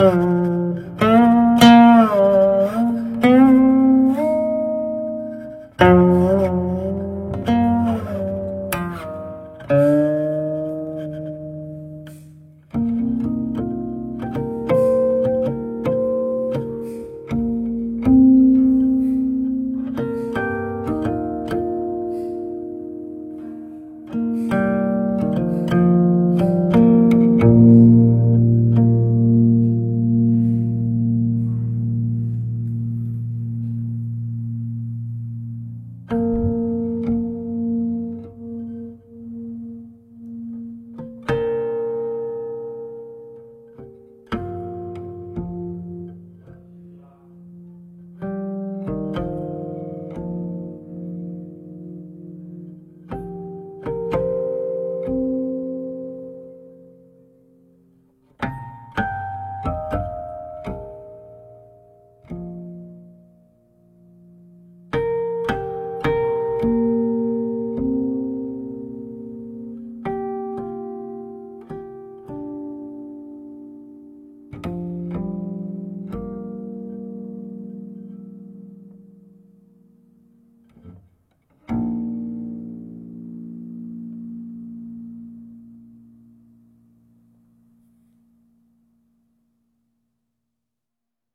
Uh...